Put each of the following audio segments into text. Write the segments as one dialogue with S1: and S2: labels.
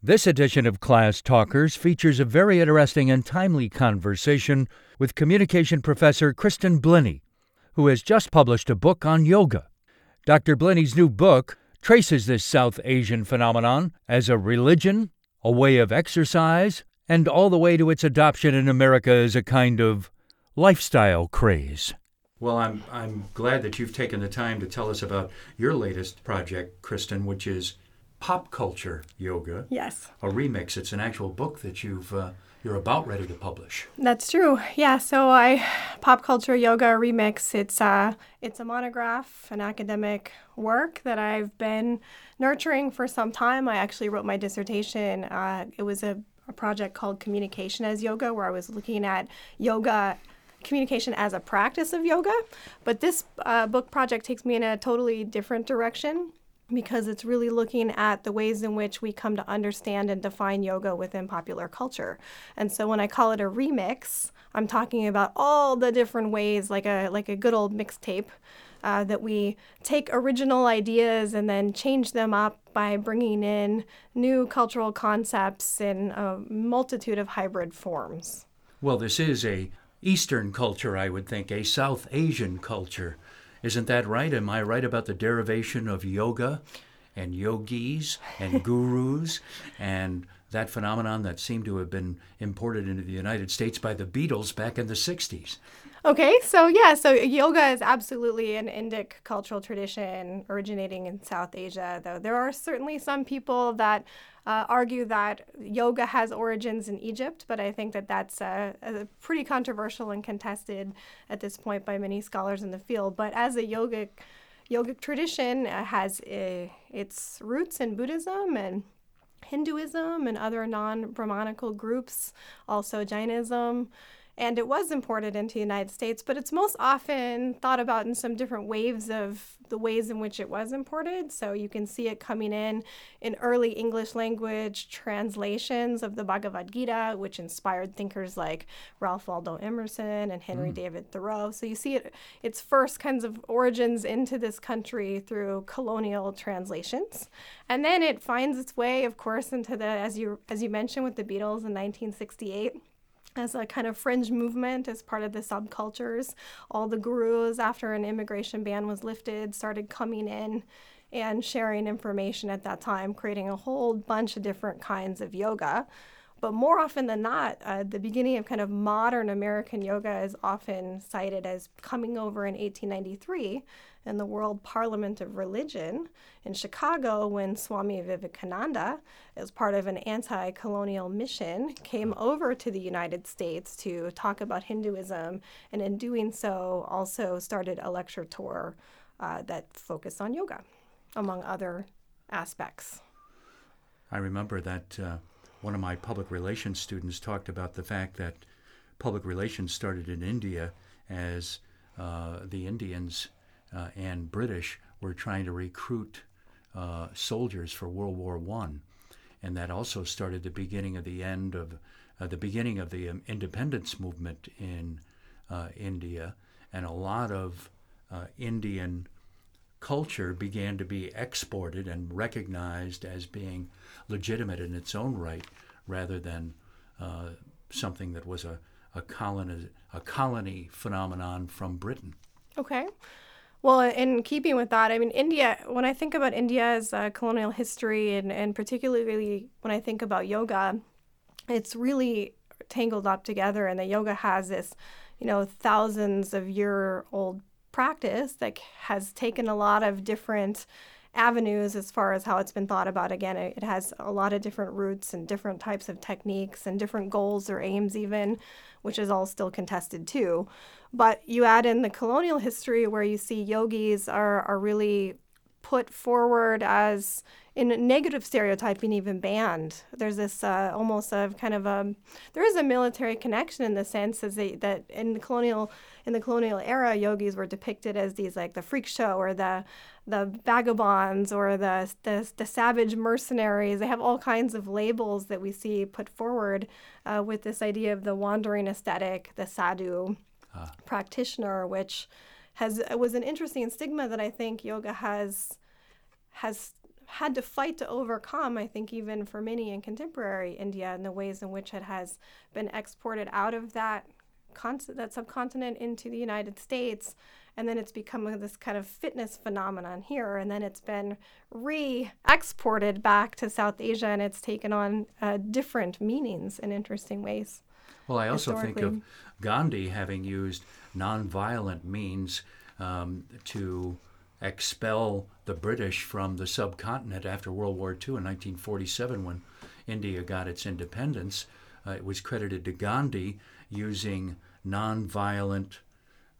S1: This edition of Class Talkers features a very interesting and timely conversation with communication professor Kristen Blinne, who has just published a book on yoga. Dr. Blinne's new book traces this South Asian phenomenon as a religion, a way of exercise, and all the way to its adoption in America as a kind of lifestyle craze. Well, I'm, I'm glad that you've taken the time to tell us about your latest project, Kristen, which is Pop Culture Yoga.
S2: Yes.
S1: A remix. It's an actual book that you've uh, you're about ready to publish.
S2: That's true. Yeah. So I Pop Culture Yoga Remix. It's a it's a monograph, an academic work that I've been nurturing for some time. I actually wrote my dissertation. Uh, it was a, a project called Communication as Yoga, where I was looking at yoga communication as a practice of yoga. But this uh, book project takes me in a totally different direction because it's really looking at the ways in which we come to understand and define yoga within popular culture. And so when I call it a remix, I'm talking about all the different ways, like a like a good old mixtape, uh, that we take original ideas and then change them up by bringing in new cultural concepts in a multitude of hybrid forms.
S1: Well, this is a Eastern culture, I would think, a South Asian culture. Isn't that right? Am I right about the derivation of yoga and yogis and gurus and that phenomenon that seemed to have been imported into the United States by the Beatles back in the 60s?
S2: Okay, so yeah, so yoga is absolutely an Indic cultural tradition originating in South Asia, though there are certainly some people that uh, argue that yoga has origins in Egypt, but I think that that's uh, pretty controversial and contested at this point by many scholars in the field. But as a yogic yogic tradition uh, has uh, its roots in Buddhism and Hinduism and other non-Brahmanical groups, also Jainism and it was imported into the United States, but it's most often thought about in some different waves of the ways in which it was imported. So you can see it coming in in early English language translations of the Bhagavad Gita, which inspired thinkers like Ralph Waldo Emerson and Henry mm. David Thoreau. So you see it its first kinds of origins into this country through colonial translations. And then it finds its way, of course, into the as you as you mentioned with the Beatles in 1968 as a kind of fringe movement as part of the subcultures. All the gurus, after an immigration ban was lifted, started coming in and sharing information at that time, creating a whole bunch of different kinds of yoga. But more often than not, uh, the beginning of kind of modern American yoga is often cited as coming over in 1893 in the World Parliament of Religion in Chicago when Swami Vivekananda, as part of an anti colonial mission, came over to the United States to talk about Hinduism, and in doing so, also started a lecture tour uh, that focused on yoga, among other aspects.
S1: I remember that. Uh one of my public relations students talked about the fact that public relations started in India as uh, the Indians uh, and British were trying to recruit uh, soldiers for World War One, and that also started the beginning of the end of uh, the beginning of the um, independence movement in uh, India, and a lot of uh, Indian culture began to be exported and recognized as being legitimate in its own right rather than uh, something that was a, a, colony, a colony phenomenon from Britain.
S2: Okay. Well, in keeping with that, I mean, India, when I think about India's uh, colonial history and, and particularly when I think about yoga, it's really tangled up together. And the yoga has this, you know, thousands of year old practice that has taken a lot of different avenues as far as how it's been thought about. Again, it, has a lot of different roots and different types of techniques and different goals or aims, even, which is all still contested too. But you add in the colonial history where you see yogis are, are really put forward as in negative stereotyping even banned. There's this uh, almost a kind of a there is a military connection in the sense as they, that in the colonial in the colonial era, yogis were depicted as these like the freak show or the the vagabonds or the, the, the savage mercenaries. They have all kinds of labels that we see put forward uh, with this idea of the wandering ascetic, the sadhu ah. practitioner, which has was an interesting stigma that I think yoga has has had to fight to overcome, I think, even for many in contemporary India, and the ways in which it has been exported out of that con- that subcontinent into the United States, and then it's become this kind of fitness phenomenon here, and then it's been re-exported back to South Asia, and it's taken on uh, different meanings in interesting ways.
S1: Well, I also think of Gandhi having used nonviolent means um, to expel the British from the subcontinent after World War II in 1947 when India got its independence. Uh, it was credited to Gandhi using nonviolent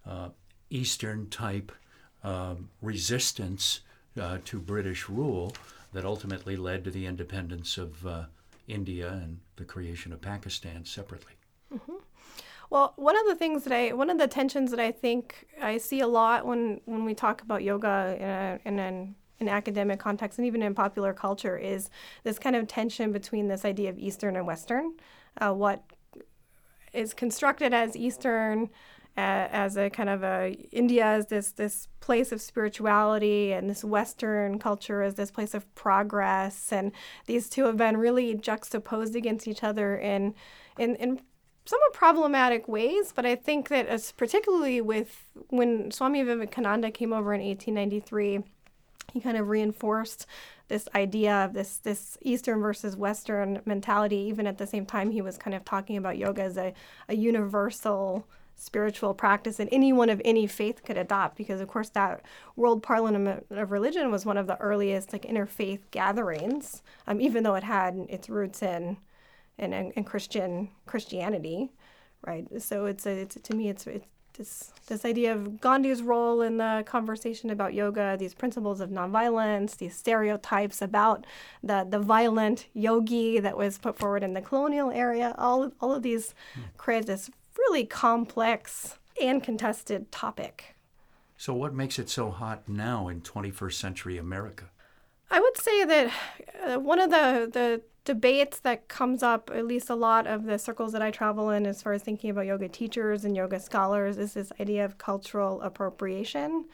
S1: uh, Eastern type uh, resistance to British rule that ultimately led to the independence of uh, India and the creation of Pakistan separately.
S2: Well, one of the things that I, one of the tensions that I think I see a lot when, when we talk about yoga in an in academic context and even in popular culture is this kind of tension between this idea of Eastern and Western. Uh, what is constructed as Eastern, uh, as a kind of a India as this this place of spirituality, and this Western culture as this place of progress, and these two have been really juxtaposed against each other in in in somewhat problematic ways, but I think that as particularly with when Swami Vivekananda came over in 1893, he kind of reinforced this idea of this this Eastern versus Western mentality. Even at the same time, he was kind of talking about yoga as a, a universal spiritual practice that anyone of any faith could adopt because of course that world parliament of religion was one of the earliest like interfaith gatherings um, even though it had its roots in and, and, and Christian Christianity, right? So it's a, it's to me it's it's this this idea of Gandhi's role in the conversation about yoga, these principles of nonviolence, these stereotypes about the the violent yogi that was put forward in the colonial area. All all of these create this really complex and contested topic.
S1: So, what makes it so hot now in 21st century America?
S2: I would say that uh, one of the, the debates that comes up, at least a lot of the circles that I travel in, as far as thinking about yoga teachers and yoga scholars, is this idea of cultural appropriation.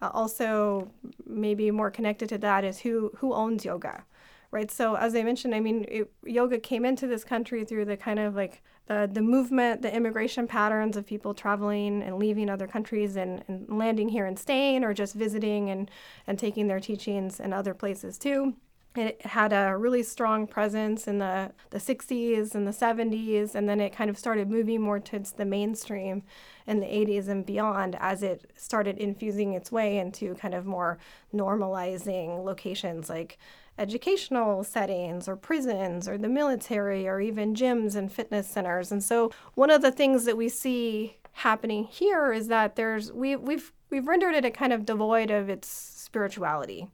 S2: Uh, also, maybe more connected to that is who who owns yoga, right? So as I mentioned, I mean, it, yoga came into this country through the kind of like the the movement, the immigration patterns of people traveling and leaving other countries and, and landing here and staying, or just visiting and and taking their teachings in other places too. It had a really strong presence in the, the 60s and the 70s, and then it kind of started moving more towards the mainstream in the 80s and beyond as it started infusing its way into kind of more normalizing locations like educational settings or prisons or the military or even gyms and fitness centers. And so one of the things that we see happening here is that there's we we've we've rendered it a kind of devoid of its spirituality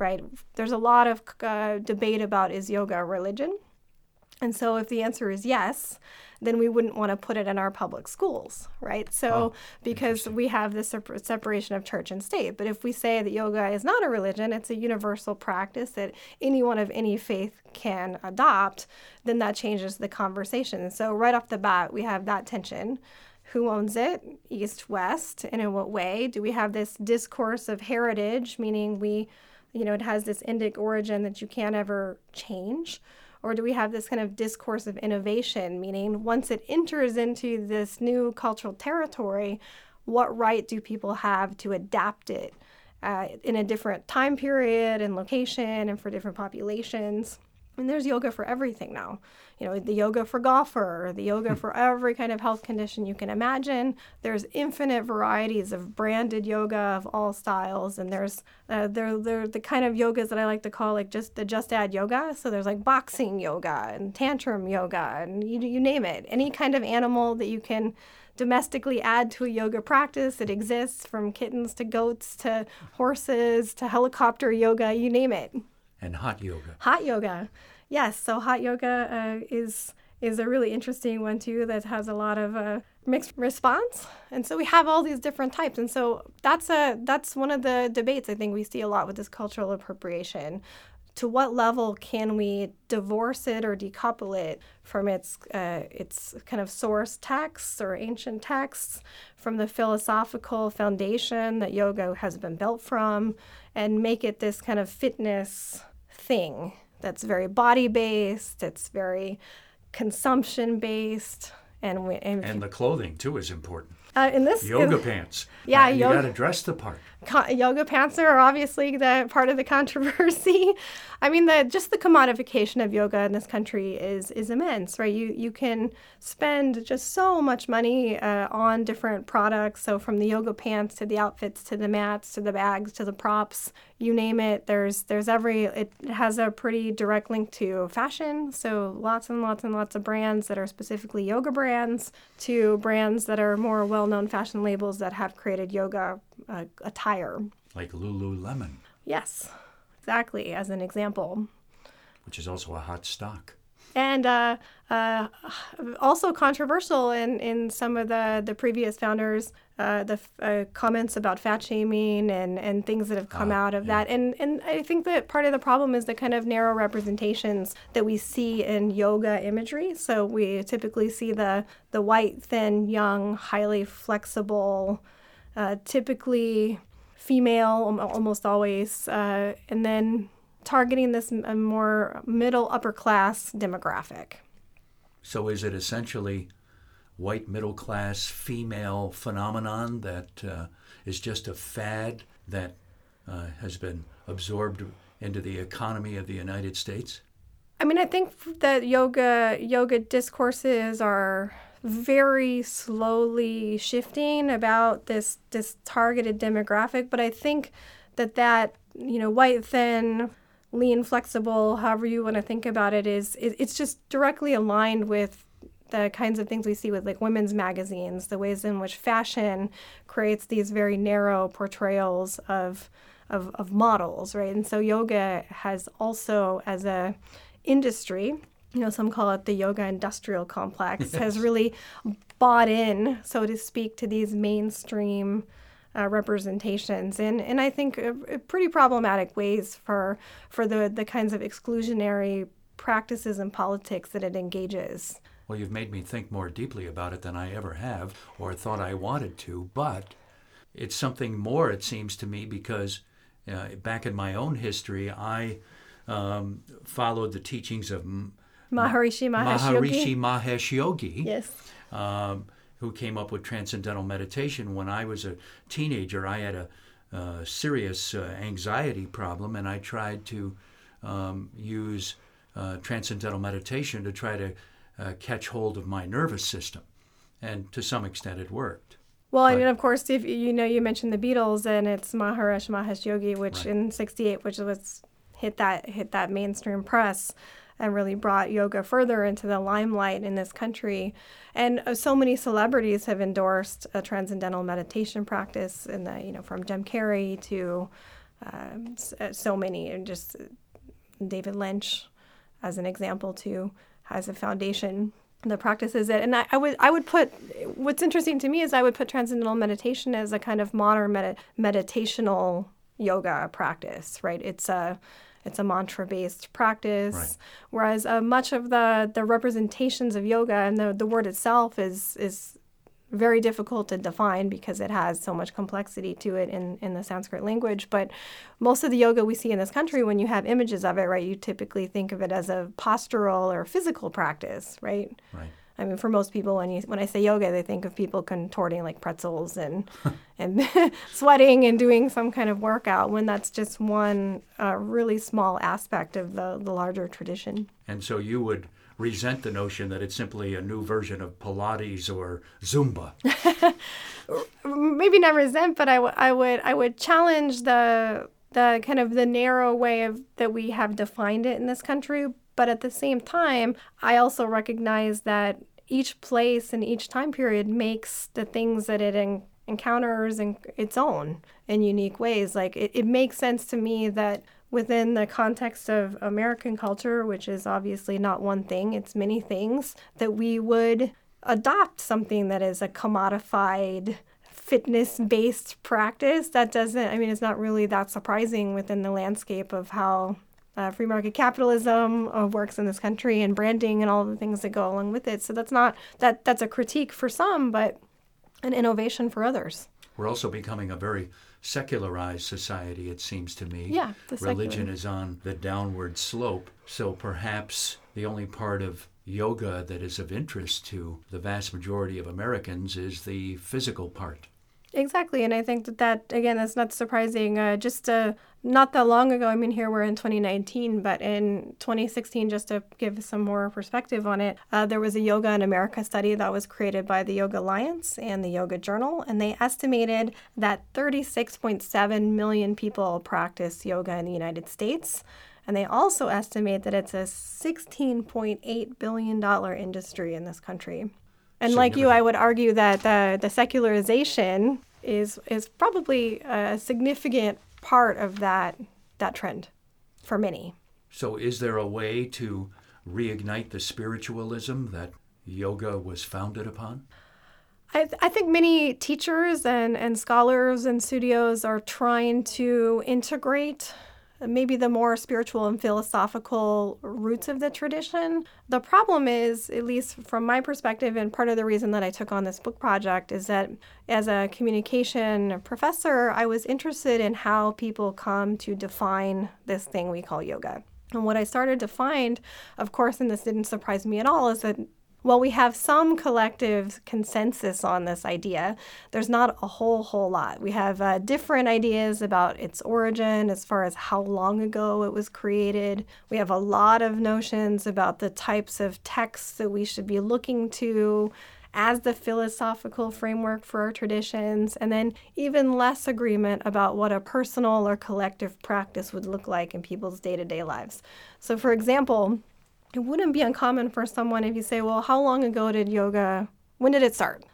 S2: right? There's a lot of uh, debate about is yoga a religion? And so if the answer is yes, then we wouldn't want to put it in our public schools, right? So oh, because we have this separation of church and state. But if we say that yoga is not a religion, it's a universal practice that anyone of any faith can adopt, then that changes the conversation. So right off the bat, we have that tension who owns it, east, west, and in what way? Do we have this discourse of heritage, meaning we you know, it has this Indic origin that you can't ever change? Or do we have this kind of discourse of innovation, meaning once it enters into this new cultural territory, what right do people have to adapt it uh, in a different time period and location and for different populations? And there's yoga for everything now. You know, the yoga for golfer, the yoga hmm. for every kind of health condition you can imagine. There's infinite varieties of branded yoga of all styles, and there's uh, they're, they're the kind of yogas that I like to call like just the just add yoga. So there's like boxing yoga and tantrum yoga, and you you name it. Any kind of animal that you can domestically add to a yoga practice. It exists from kittens to goats to horses to helicopter yoga, you name it
S1: and hot yoga.
S2: Hot yoga, yes. So hot yoga uh, is is a really interesting one too that has a lot of uh, mixed response and so we have all these different types and so that's a that's one of the debates i think we see a lot with this cultural appropriation to what level can we divorce it or decouple it from its uh, its kind of source texts or ancient texts from the philosophical foundation that yoga has been built from and make it this kind of fitness thing that's very body based, it's very consumption based, and, we, and,
S1: And the clothing too is important.
S2: uh, in this
S1: Yoga pants.
S2: Yeah,
S1: Uh, you got to dress the part.
S2: Yoga pants are obviously the part of the controversy. I mean, the just the commodification of yoga in this country is is immense, right? You you can spend just so much money uh, on different products. So from the yoga pants to the outfits to the mats to the bags to the props, you name it. There's there's every it has a pretty direct link to fashion. So lots and lots and lots of brands that are specifically yoga brands to brands that are more well-known fashion labels that have created yoga uh, attire.
S1: Like Lululemon,
S2: Yes, exactly. As an example.
S1: which is also a hot stock.
S2: and uh, uh, also controversial in, in some of the, the previous founders, uh, the uh, comments about fat shaming and, and things that have come
S1: Ah,
S2: out of
S1: yeah.
S2: that. And, and I think that part of the problem is the kind of narrow representations that we see in yoga imagery. So we typically see the, the white, thin, young, highly flexible, uh, typically female almost always, uh, and then targeting this m- a more middle upper class demographic.
S1: So is it essentially white middle class female phenomenon that uh, is just a fad that uh, has been absorbed into the economy of the United States?
S2: I mean, I think that yoga yoga discourses are very slowly shifting about this this targeted demographic, but I think that that you know white thin, lean, flexible, however you want to think about it, is it, it's just directly aligned with the kinds of things we see with like women's magazines, the ways in which fashion creates these very narrow portrayals of of, of models, right? And so yoga has also as a industry, you know, some call it the yoga industrial complex, has really bought in, so to speak, to these mainstream uh, representations, and and I think uh, uh, pretty problematic ways for for the the kinds of exclusionary practices and politics that it engages.
S1: Well, you've made me think more deeply about it than I ever have or thought I wanted to, but it's something more, it seems to me, because uh, back in my own history, I um, followed the teachings of
S2: Maharishi Mahesh Yogi.
S1: Maharishi Mahesh Yogi.
S2: Yes.
S1: um, who came up with transcendental meditation. When I was a teenager, I had a, uh serious uh, anxiety problem, and I tried to um, use uh, transcendental meditation to try to uh, catch hold of my nervous system. And to some extent, it worked.
S2: Well,
S1: Right.
S2: and of course, if you know, you mentioned the Beatles, and it's Maharishi Mahesh Yogi, which
S1: Right.
S2: in '68, which was hit that hit that mainstream press, and really brought yoga further into the limelight in this country. And uh, so many celebrities have endorsed a transcendental meditation practice, and the you know from Jim Carrey to um, uh, so many, and just David Lynch, as an example, too, has a foundation that practices it. And I, I would I would put what's interesting to me is I would put transcendental meditation as a kind of modern medi- meditational yoga practice, right? It's a it's a mantra based practice,
S1: Right.
S2: whereas uh, much of the the representations of yoga and the the word itself is is very difficult to define because it has so much complexity to it in, in the Sanskrit language. But most of the yoga we see in this country, when you have images of it, right, you typically think of it as a postural or physical practice, right?
S1: Right.
S2: I mean, for most people, when you when I say yoga, they think of people contorting like pretzels and and sweating and doing some kind of workout. When that's just one uh, really small aspect of the the larger tradition.
S1: And so you would resent the notion that it's simply a new version of Pilates or Zumba.
S2: maybe not resent, but I, w- I would I would challenge the the kind of the narrow way of that we have defined it in this country. But at the same time, I also recognize that each place and each time period makes the things that it en- encounters in its own in unique ways. Like it, it makes sense to me that within the context of American culture, which is obviously not one thing, it's many things, that we would adopt something that is a commodified fitness based practice that doesn't i mean it's not really that surprising within the landscape of how uh, free market capitalism uh, works in this country and branding and all the things that go along with it so that's not that that's a critique for some but an innovation for others
S1: We're also becoming a very secularized society, it seems to me.
S2: Yeah, the
S1: Religion is on the downward slope. So perhaps the only part of yoga that is of interest to the vast majority of Americans is the physical part.
S2: Exactly, and I think that that again, that's not surprising. Uh, just uh, not that long ago, I mean, here we're in 2019, but in 2016, just to give some more perspective on it, uh, there was a Yoga in America study that was created by the Yoga Alliance and the Yoga Journal, and they estimated that 36.7 million people practice yoga in the United States. And they also estimate that it's a $16.8 billion industry in this country. And like you, I would argue that the, the secularization is is probably a significant part of that that trend for many.
S1: So is there a way to reignite the spiritualism that yoga was founded upon?
S2: I, th- I think many teachers and, and scholars and studios are trying to integrate maybe the more spiritual and philosophical roots of the tradition. The problem is, at least from my perspective, and part of the reason that I took on this book project is that as a communication professor, I was interested in how people come to define this thing we call yoga. And what I started to find, of course, and this didn't surprise me at all, is that while we have some collective consensus on this idea, there's not a whole, whole lot. We have uh, different ideas about its origin as far as how long ago it was created. We have a lot of notions about the types of texts that we should be looking to as the philosophical framework for our traditions, and then even less agreement about what a personal or collective practice would look like in people's day to day lives. So, for example, it wouldn't be uncommon for someone if you say, Well, how long ago did yoga, when did it start?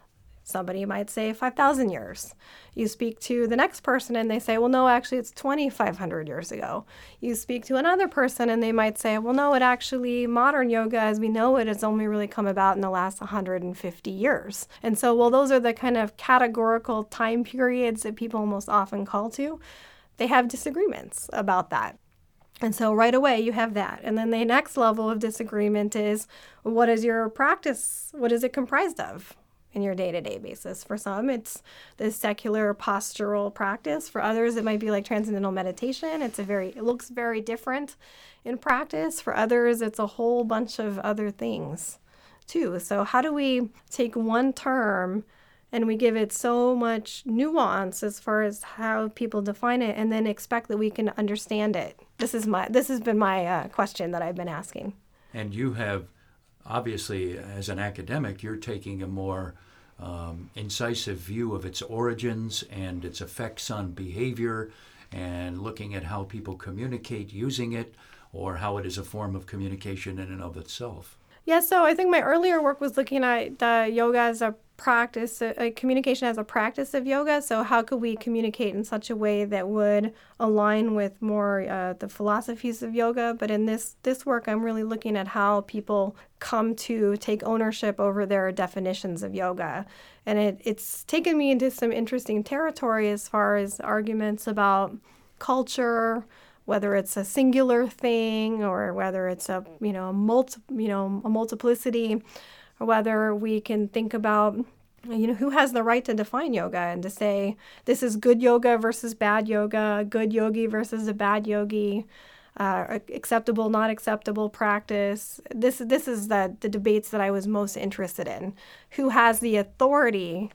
S2: Somebody might say 5,000 years. You speak to the next person and they say, well, no, actually, it's 2,500 years ago. You speak to another person and they might say, well, no, it actually, modern yoga as we know it has only really come about in the last 150 years. And so, well, those are the kind of categorical time periods that people most often call to. They have disagreements about that. And so right away you have that. And then the next level of disagreement is what is your practice? What is it comprised of? in your day-to-day basis. For some, it's the secular postural practice. For others, it might be like transcendental meditation. It's a very it looks very different in practice. For others, it's a whole bunch of other things too. So how do we take one term and we give it so much nuance as far as how people define it and then expect that we can understand it? This is my this has been my uh, question that I've been asking.
S1: And you have obviously as an academic you're taking a more um, incisive view of its origins and its effects on behavior and looking at how people communicate using it or how it is a form of communication in and of itself.
S2: Yeah, so I think my earlier work was looking at uh, yoga as a practice, uh, communication as a practice of yoga. So, how could we communicate in such a way that would align with more uh, the philosophies of yoga? But in this this work, I'm really looking at how people come to take ownership over their definitions of yoga, and it, it's taken me into some interesting territory as far as arguments about culture whether it's a singular thing or whether it's a you know a multi, you know a multiplicity whether we can think about you know who has the right to define yoga and to say this is good yoga versus bad yoga good yogi versus a bad yogi uh, acceptable not acceptable practice. This this is the the debates that I was most interested in. Who has the authority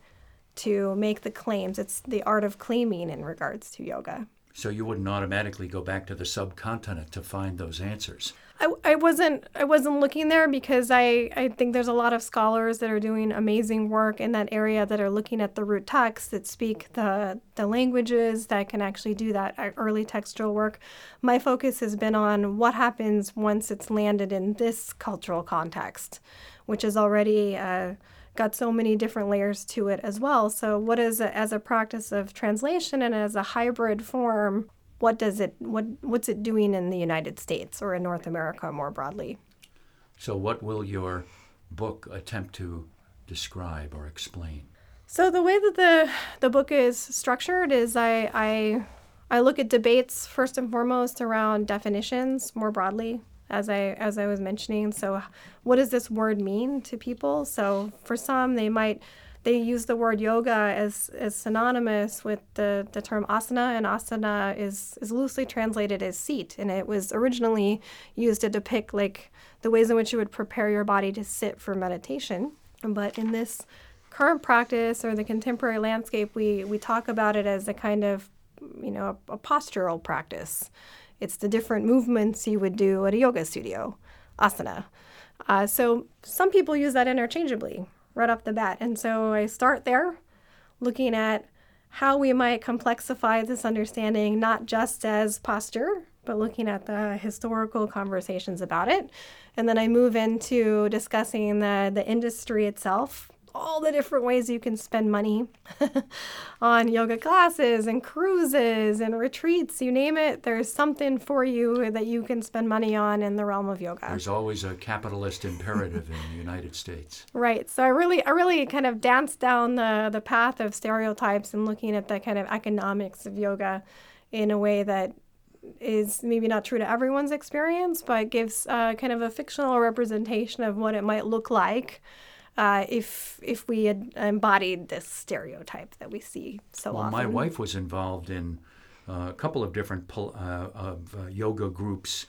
S2: to make the claims? It's the art of claiming in regards to yoga.
S1: So you wouldn't automatically go back to the subcontinent to find those answers.
S2: I, I wasn't I wasn't looking there because I, I think there's a lot of scholars that are doing amazing work in that area that are looking at the root texts that speak the the languages that can actually do that uh, early textual work. My focus has been on what happens once it's landed in this cultural context, which is already uh, got so many different layers to it as well. So, what is it as a practice of translation and as a hybrid form? What does it what what's it doing in the United States or in North America more broadly?
S1: So, what will your book attempt to describe or explain?
S2: So, the way that the the book is structured is I I I look at debates first and foremost around definitions more broadly as I as I was mentioning. So, what does this word mean to people? So, for some, they might they use the word yoga as, as synonymous with the, the term asana, and asana is, is loosely translated as seat. And it was originally used to depict like the ways in which you would prepare your body to sit for meditation. But in this current practice or the contemporary landscape, we, we talk about it as a kind of, you know, a, a postural practice. It's the different movements you would do at a yoga studio, asana. Uh, so some people use that interchangeably right off the bat. And so I start there looking at how we might complexify this understanding, not just as posture, but looking at the historical conversations about it. And then I move into discussing the, the industry itself, all the different ways you can spend money on yoga classes and cruises and retreats, you name it. There's something for you that you can spend money on in the realm of yoga.
S1: There's always a capitalist imperative in the United States.
S2: Right. So I really, I really kind of danced down the the path of stereotypes and looking at the kind of economics of yoga in a way that is maybe not true to everyone's experience, but gives uh, kind of a fictional representation of what it might look like uh, if if we had embodied this stereotype that we see so
S1: well,
S2: often.
S1: my wife was involved in uh, a couple of different pol- uh, of uh, yoga groups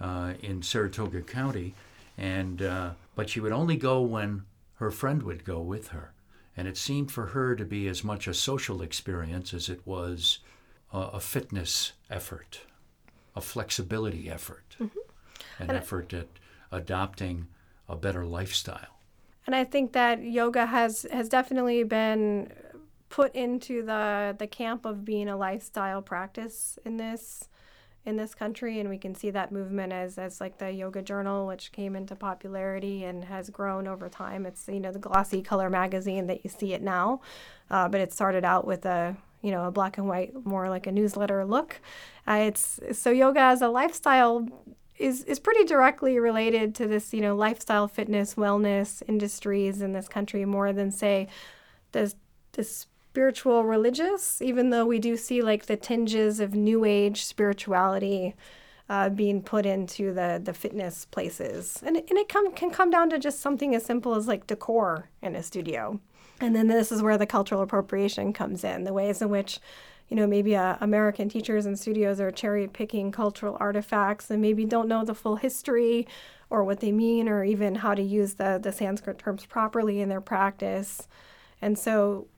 S1: uh, in Saratoga County, and uh, but she would only go when her friend would go with her, and it seemed for her to be as much a social experience as it was a fitness effort, a flexibility effort, mm-hmm. an and effort at adopting a better lifestyle.
S2: And I think that yoga has has definitely been put into the the camp of being a lifestyle practice in this in this country. And we can see that movement as as like the yoga journal which came into popularity and has grown over time. It's you know the glossy color magazine that you see it now. Uh, but it started out with a you know a black and white more like a newsletter look. Uh, it's so yoga as a lifestyle is is pretty directly related to this, you know, lifestyle fitness wellness industries in this country more than say the the spiritual religious, even though we do see like the tinges of new age spirituality uh, being put into the the fitness places. And and it come, can come down to just something as simple as like decor in a studio. And then this is where the cultural appropriation comes in, the ways in which you know, maybe uh, American teachers and studios are cherry picking cultural artifacts and maybe don't know the full history or what they mean or even how to use the, the Sanskrit terms properly in their practice. And so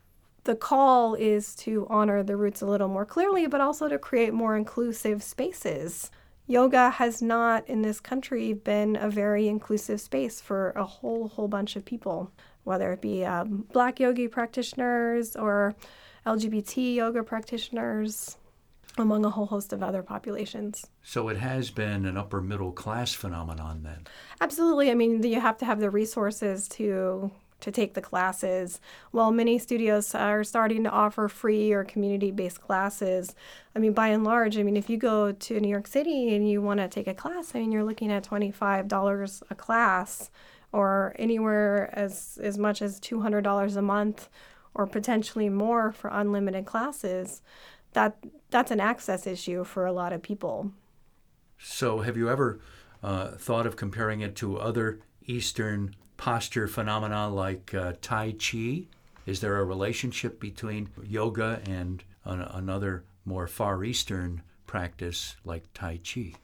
S2: the call is to honor the roots a little more clearly, but also to create more inclusive spaces. Yoga has not in this country been a very inclusive space for a whole whole bunch of people, whether it be um, black yogi practitioners or LGBT yoga practitioners, among a whole host of other populations.
S1: So it has been an upper middle class phenomenon then.
S2: Absolutely. I mean, you have to have the resources to to take the classes. While many studios are starting to offer free or community-based classes, I mean, by and large, I mean, if you go to New York City and you want to take a class, I mean, you're looking at twenty-five dollars a class, or anywhere as as much as two hundred dollars a month or potentially more for unlimited classes, that that's an access issue for a lot of people.
S1: So, have you ever uh, thought of comparing it to other Eastern posture phenomena like uh, Tai Chi? Is there a relationship between yoga and an, another more Far Eastern practice like Tai Chi?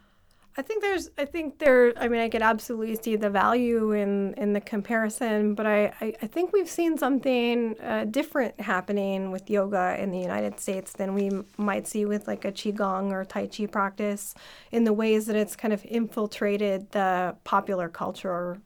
S2: I think there's, I think there, I mean, I could absolutely see the value in, in the comparison, but I, I, I think we've seen something uh, different happening with yoga in the United States than we might see with like a Qigong or Tai Chi practice in the ways that it's kind of infiltrated the popular culture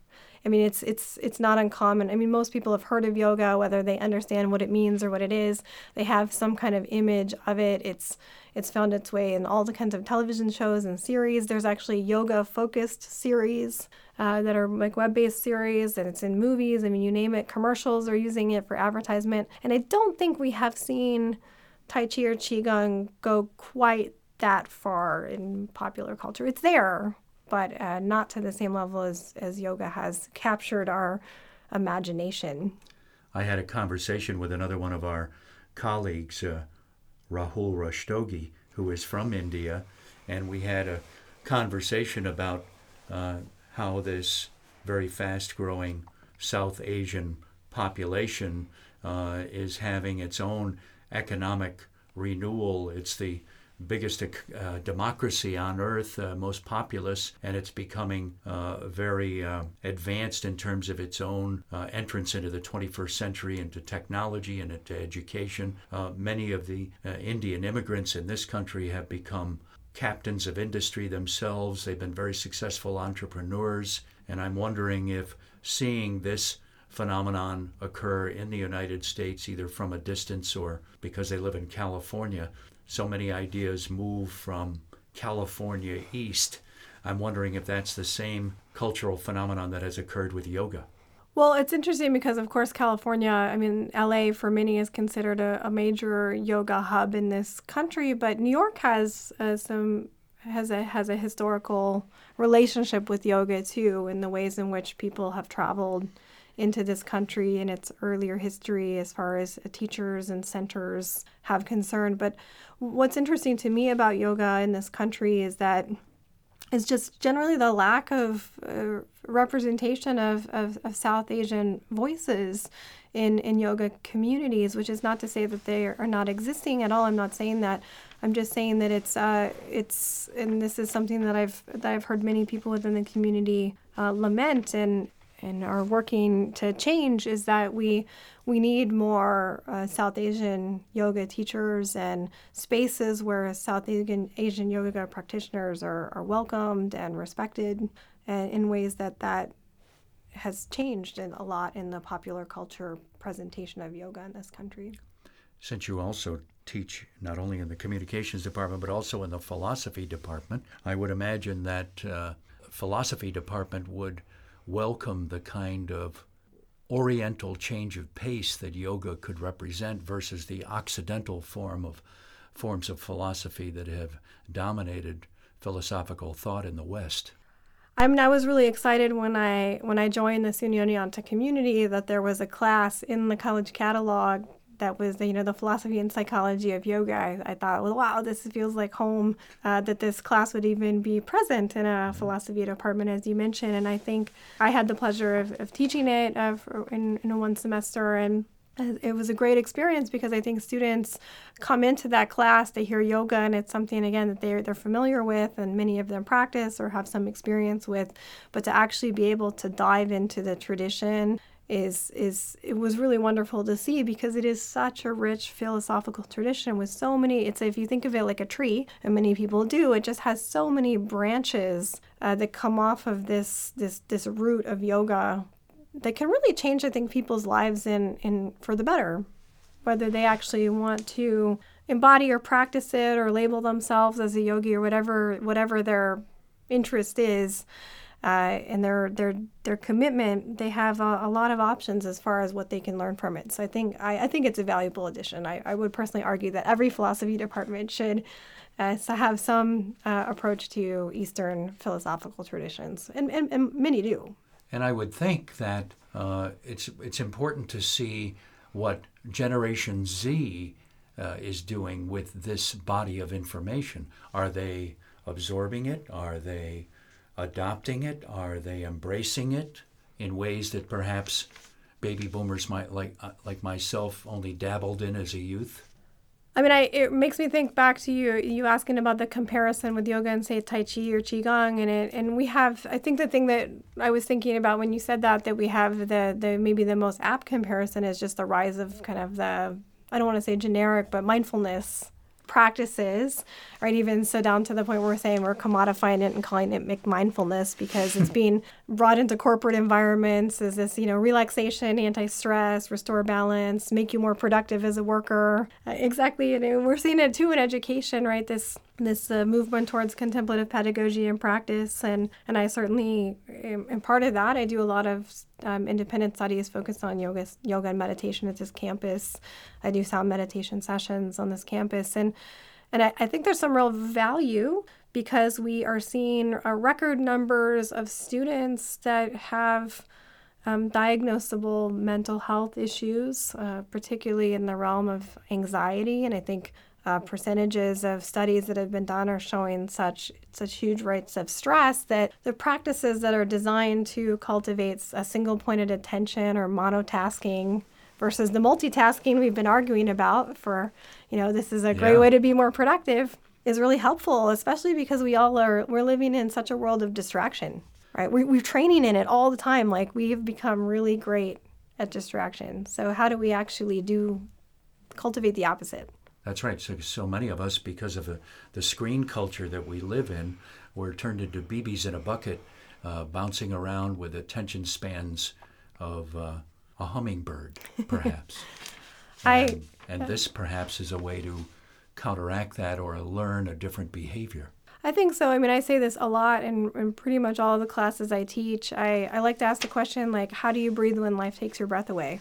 S2: I mean, it's it's it's not uncommon. I mean, most people have heard of yoga, whether they understand what it means or what it is. They have some kind of image of it. It's it's found its way in all the kinds of television shows and series. There's actually yoga focused series uh, that are like web based series, and it's in movies. I mean, you name it. Commercials are using it for advertisement, and I don't think we have seen Tai Chi or Qigong go quite that far in popular culture. It's there, but uh, not to the same level as, as yoga has captured our imagination.
S1: I had a conversation with another one of our colleagues, uh, Rahul Rastogi, who is from India, and we had a conversation about uh, how this very fast growing South Asian population uh, is having its own economic renewal. It's the biggest uh, democracy on earth, uh, most populous, and it's becoming uh, very uh, advanced in terms of its own uh, entrance into the 21st century, into technology and into education. Uh, many of the Indian immigrants in this country have become captains of industry themselves. They've been very successful entrepreneurs, and I'm wondering if seeing this phenomenon occur in the United States, either from a distance or because they live in California, so many ideas move from California east. I'm wondering if that's the same cultural phenomenon that has occurred with yoga.
S2: Well, it's interesting because, of course, California, I mean, LA for many is considered a, a major yoga hub in this country, but New York has uh, some has a has a historical relationship with yoga too, in the ways in which people have traveled into this country in its earlier history as far as teachers and centers have concerned. But what's interesting to me about yoga in this country is that is just generally the lack of uh, representation of, of, of, South Asian voices in, in yoga communities, which is not to say that they are not existing at all. I'm not saying that. I'm just saying that it's uh, it's and this is something that I've that I've heard many people within the community uh, lament and and are working to change is that we we need more uh, South Asian yoga teachers and spaces where South Asian Asian yoga practitioners are, are welcomed and respected and in ways that that has changed a lot in the popular culture presentation of yoga in this country.
S1: Since you also teach not only in the communications department but also in the philosophy department, I would imagine that uh, philosophy department would welcome the kind of oriental change of pace that yoga could represent versus the occidental form of forms of philosophy that have dominated philosophical thought in the West.
S2: I mean, I was really excited when I when I joined the SUNY Oneonta community that there was a class in the college catalog that was you know the philosophy and psychology of yoga. I, I thought, well, wow, this feels like home. Uh, that this class would even be present in a philosophy department, as you mentioned. And I think I had the pleasure of, of teaching it of, in, in one semester and it was a great experience because I think students come into that class, they hear yoga, and it's something again that they're they're familiar with, and many of them practice or have some experience with. But to actually be able to dive into the tradition is is it was really wonderful to see because it is such a rich philosophical tradition with so many it's if you think of it like a tree and many people do it just has so many branches uh, that come off of this this this root of yoga that can really change i think people's lives in in for the better. Whether they actually want to embody or practice it or label themselves as a yogi or whatever whatever their interest is uh, and their their their commitment, they have a, a, lot of options as far as what they can learn from it. So I think I, I think it's a valuable addition. I, I would personally argue that every philosophy department should uh, have some uh, approach to Eastern philosophical traditions, and, and, and, many do.
S1: And I would think that uh, it's it's important to see what Generation Z uh, is doing with this body of information. Are they absorbing it? Are they adopting it? Are they embracing it in ways that perhaps baby boomers might like uh, like myself only dabbled in as a youth?
S2: I mean, I, it makes me think back to you you asking about the comparison with yoga and say Tai Chi or Qigong, and it and we have. I think the thing that I was thinking about when you said that that we have the the maybe the most apt comparison is just the rise of kind of the I don't want to say generic, but mindfulness practices, right? Even so down to the point where we're saying we're commodifying it and calling it mindfulness because it's being brought into corporate environments as this, you know, relaxation, anti-stress, restore balance, make you more productive as a worker. Uh, exactly, you know, we're seeing it too in education, right? This this uh, movement towards contemplative pedagogy and practice, and and I certainly am, part of that. I do a lot of um, independent studies focused on yoga, yoga and meditation at this campus. I do sound meditation sessions on this campus, and and I, I think there's some real value because we are seeing uh, record numbers of students that have um, diagnosable mental health issues, uh, particularly in the realm of anxiety. And I think uh, percentages of studies that have been done are showing such such huge rates of stress that the practices that are designed to cultivate a single pointed attention or monotasking versus the multitasking we've been arguing about for, you know, this is a great
S1: Yeah.
S2: way to be more productive is really helpful, especially because we all are, we're living in such a world of distraction, right? We, we're training in it all the time. Like we've become really great at distraction. So how do we actually do, cultivate the opposite?
S1: That's right. So, so many of us, because of the, the screen culture that we live in, we're turned into BBs in a bucket, uh, bouncing around with attention spans of uh, a hummingbird, perhaps.
S2: I-
S1: and, and this perhaps is a way to counteract that or learn a different behavior.
S2: I think so. I mean, I say this a lot in, in pretty much all the classes I teach. I, I like to ask the question, like, how do you breathe when life takes your breath away?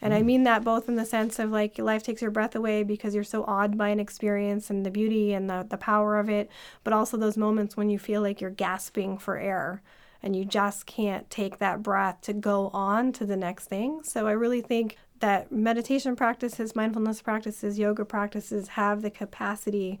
S2: And I mm. mean that both in the sense of like life takes your breath away because you're so awed by an experience and the beauty and the, the power of it, but also those moments when you feel like you're gasping for air and you just can't take that breath to go on to the next thing. So I really think that meditation practices, mindfulness practices, yoga practices have the capacity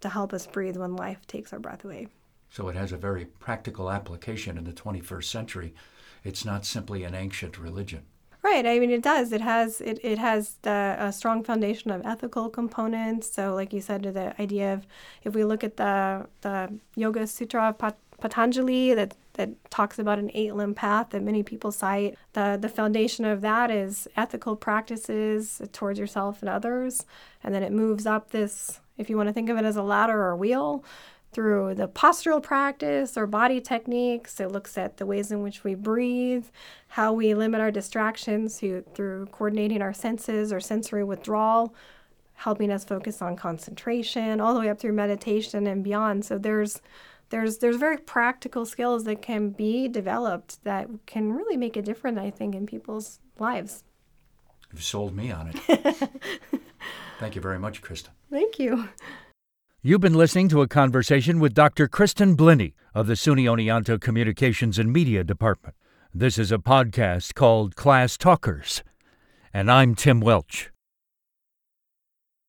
S2: to help us breathe when life takes our breath away.
S1: So it has a very practical application in the 21st century. It's not simply an ancient religion.
S2: Right. I mean, it does. It has it, it has the, a strong foundation of ethical components. So, like you said, to the idea of if we look at the the Yoga Sutra of Pat- Patanjali that that talks about an eight limb path that many people cite, the the foundation of that is ethical practices towards yourself and others, and then it moves up this. If you want to think of it as a ladder or a wheel, through the postural practice or body techniques. It looks at the ways in which we breathe, how we limit our distractions through, through coordinating our senses or sensory withdrawal, helping us focus on concentration, all the way up through meditation and beyond. So there's there's there's very practical skills that can be developed that can really make a difference, I think, in people's lives.
S1: You've sold me on it. Thank you very much, Krista.
S2: Thank you.
S3: You've been listening to a conversation with Dr. Kristen Blinne of the SUNY Oneonta Communications and Media Department. This is a podcast called Class Talkers, and I'm Tim Welch.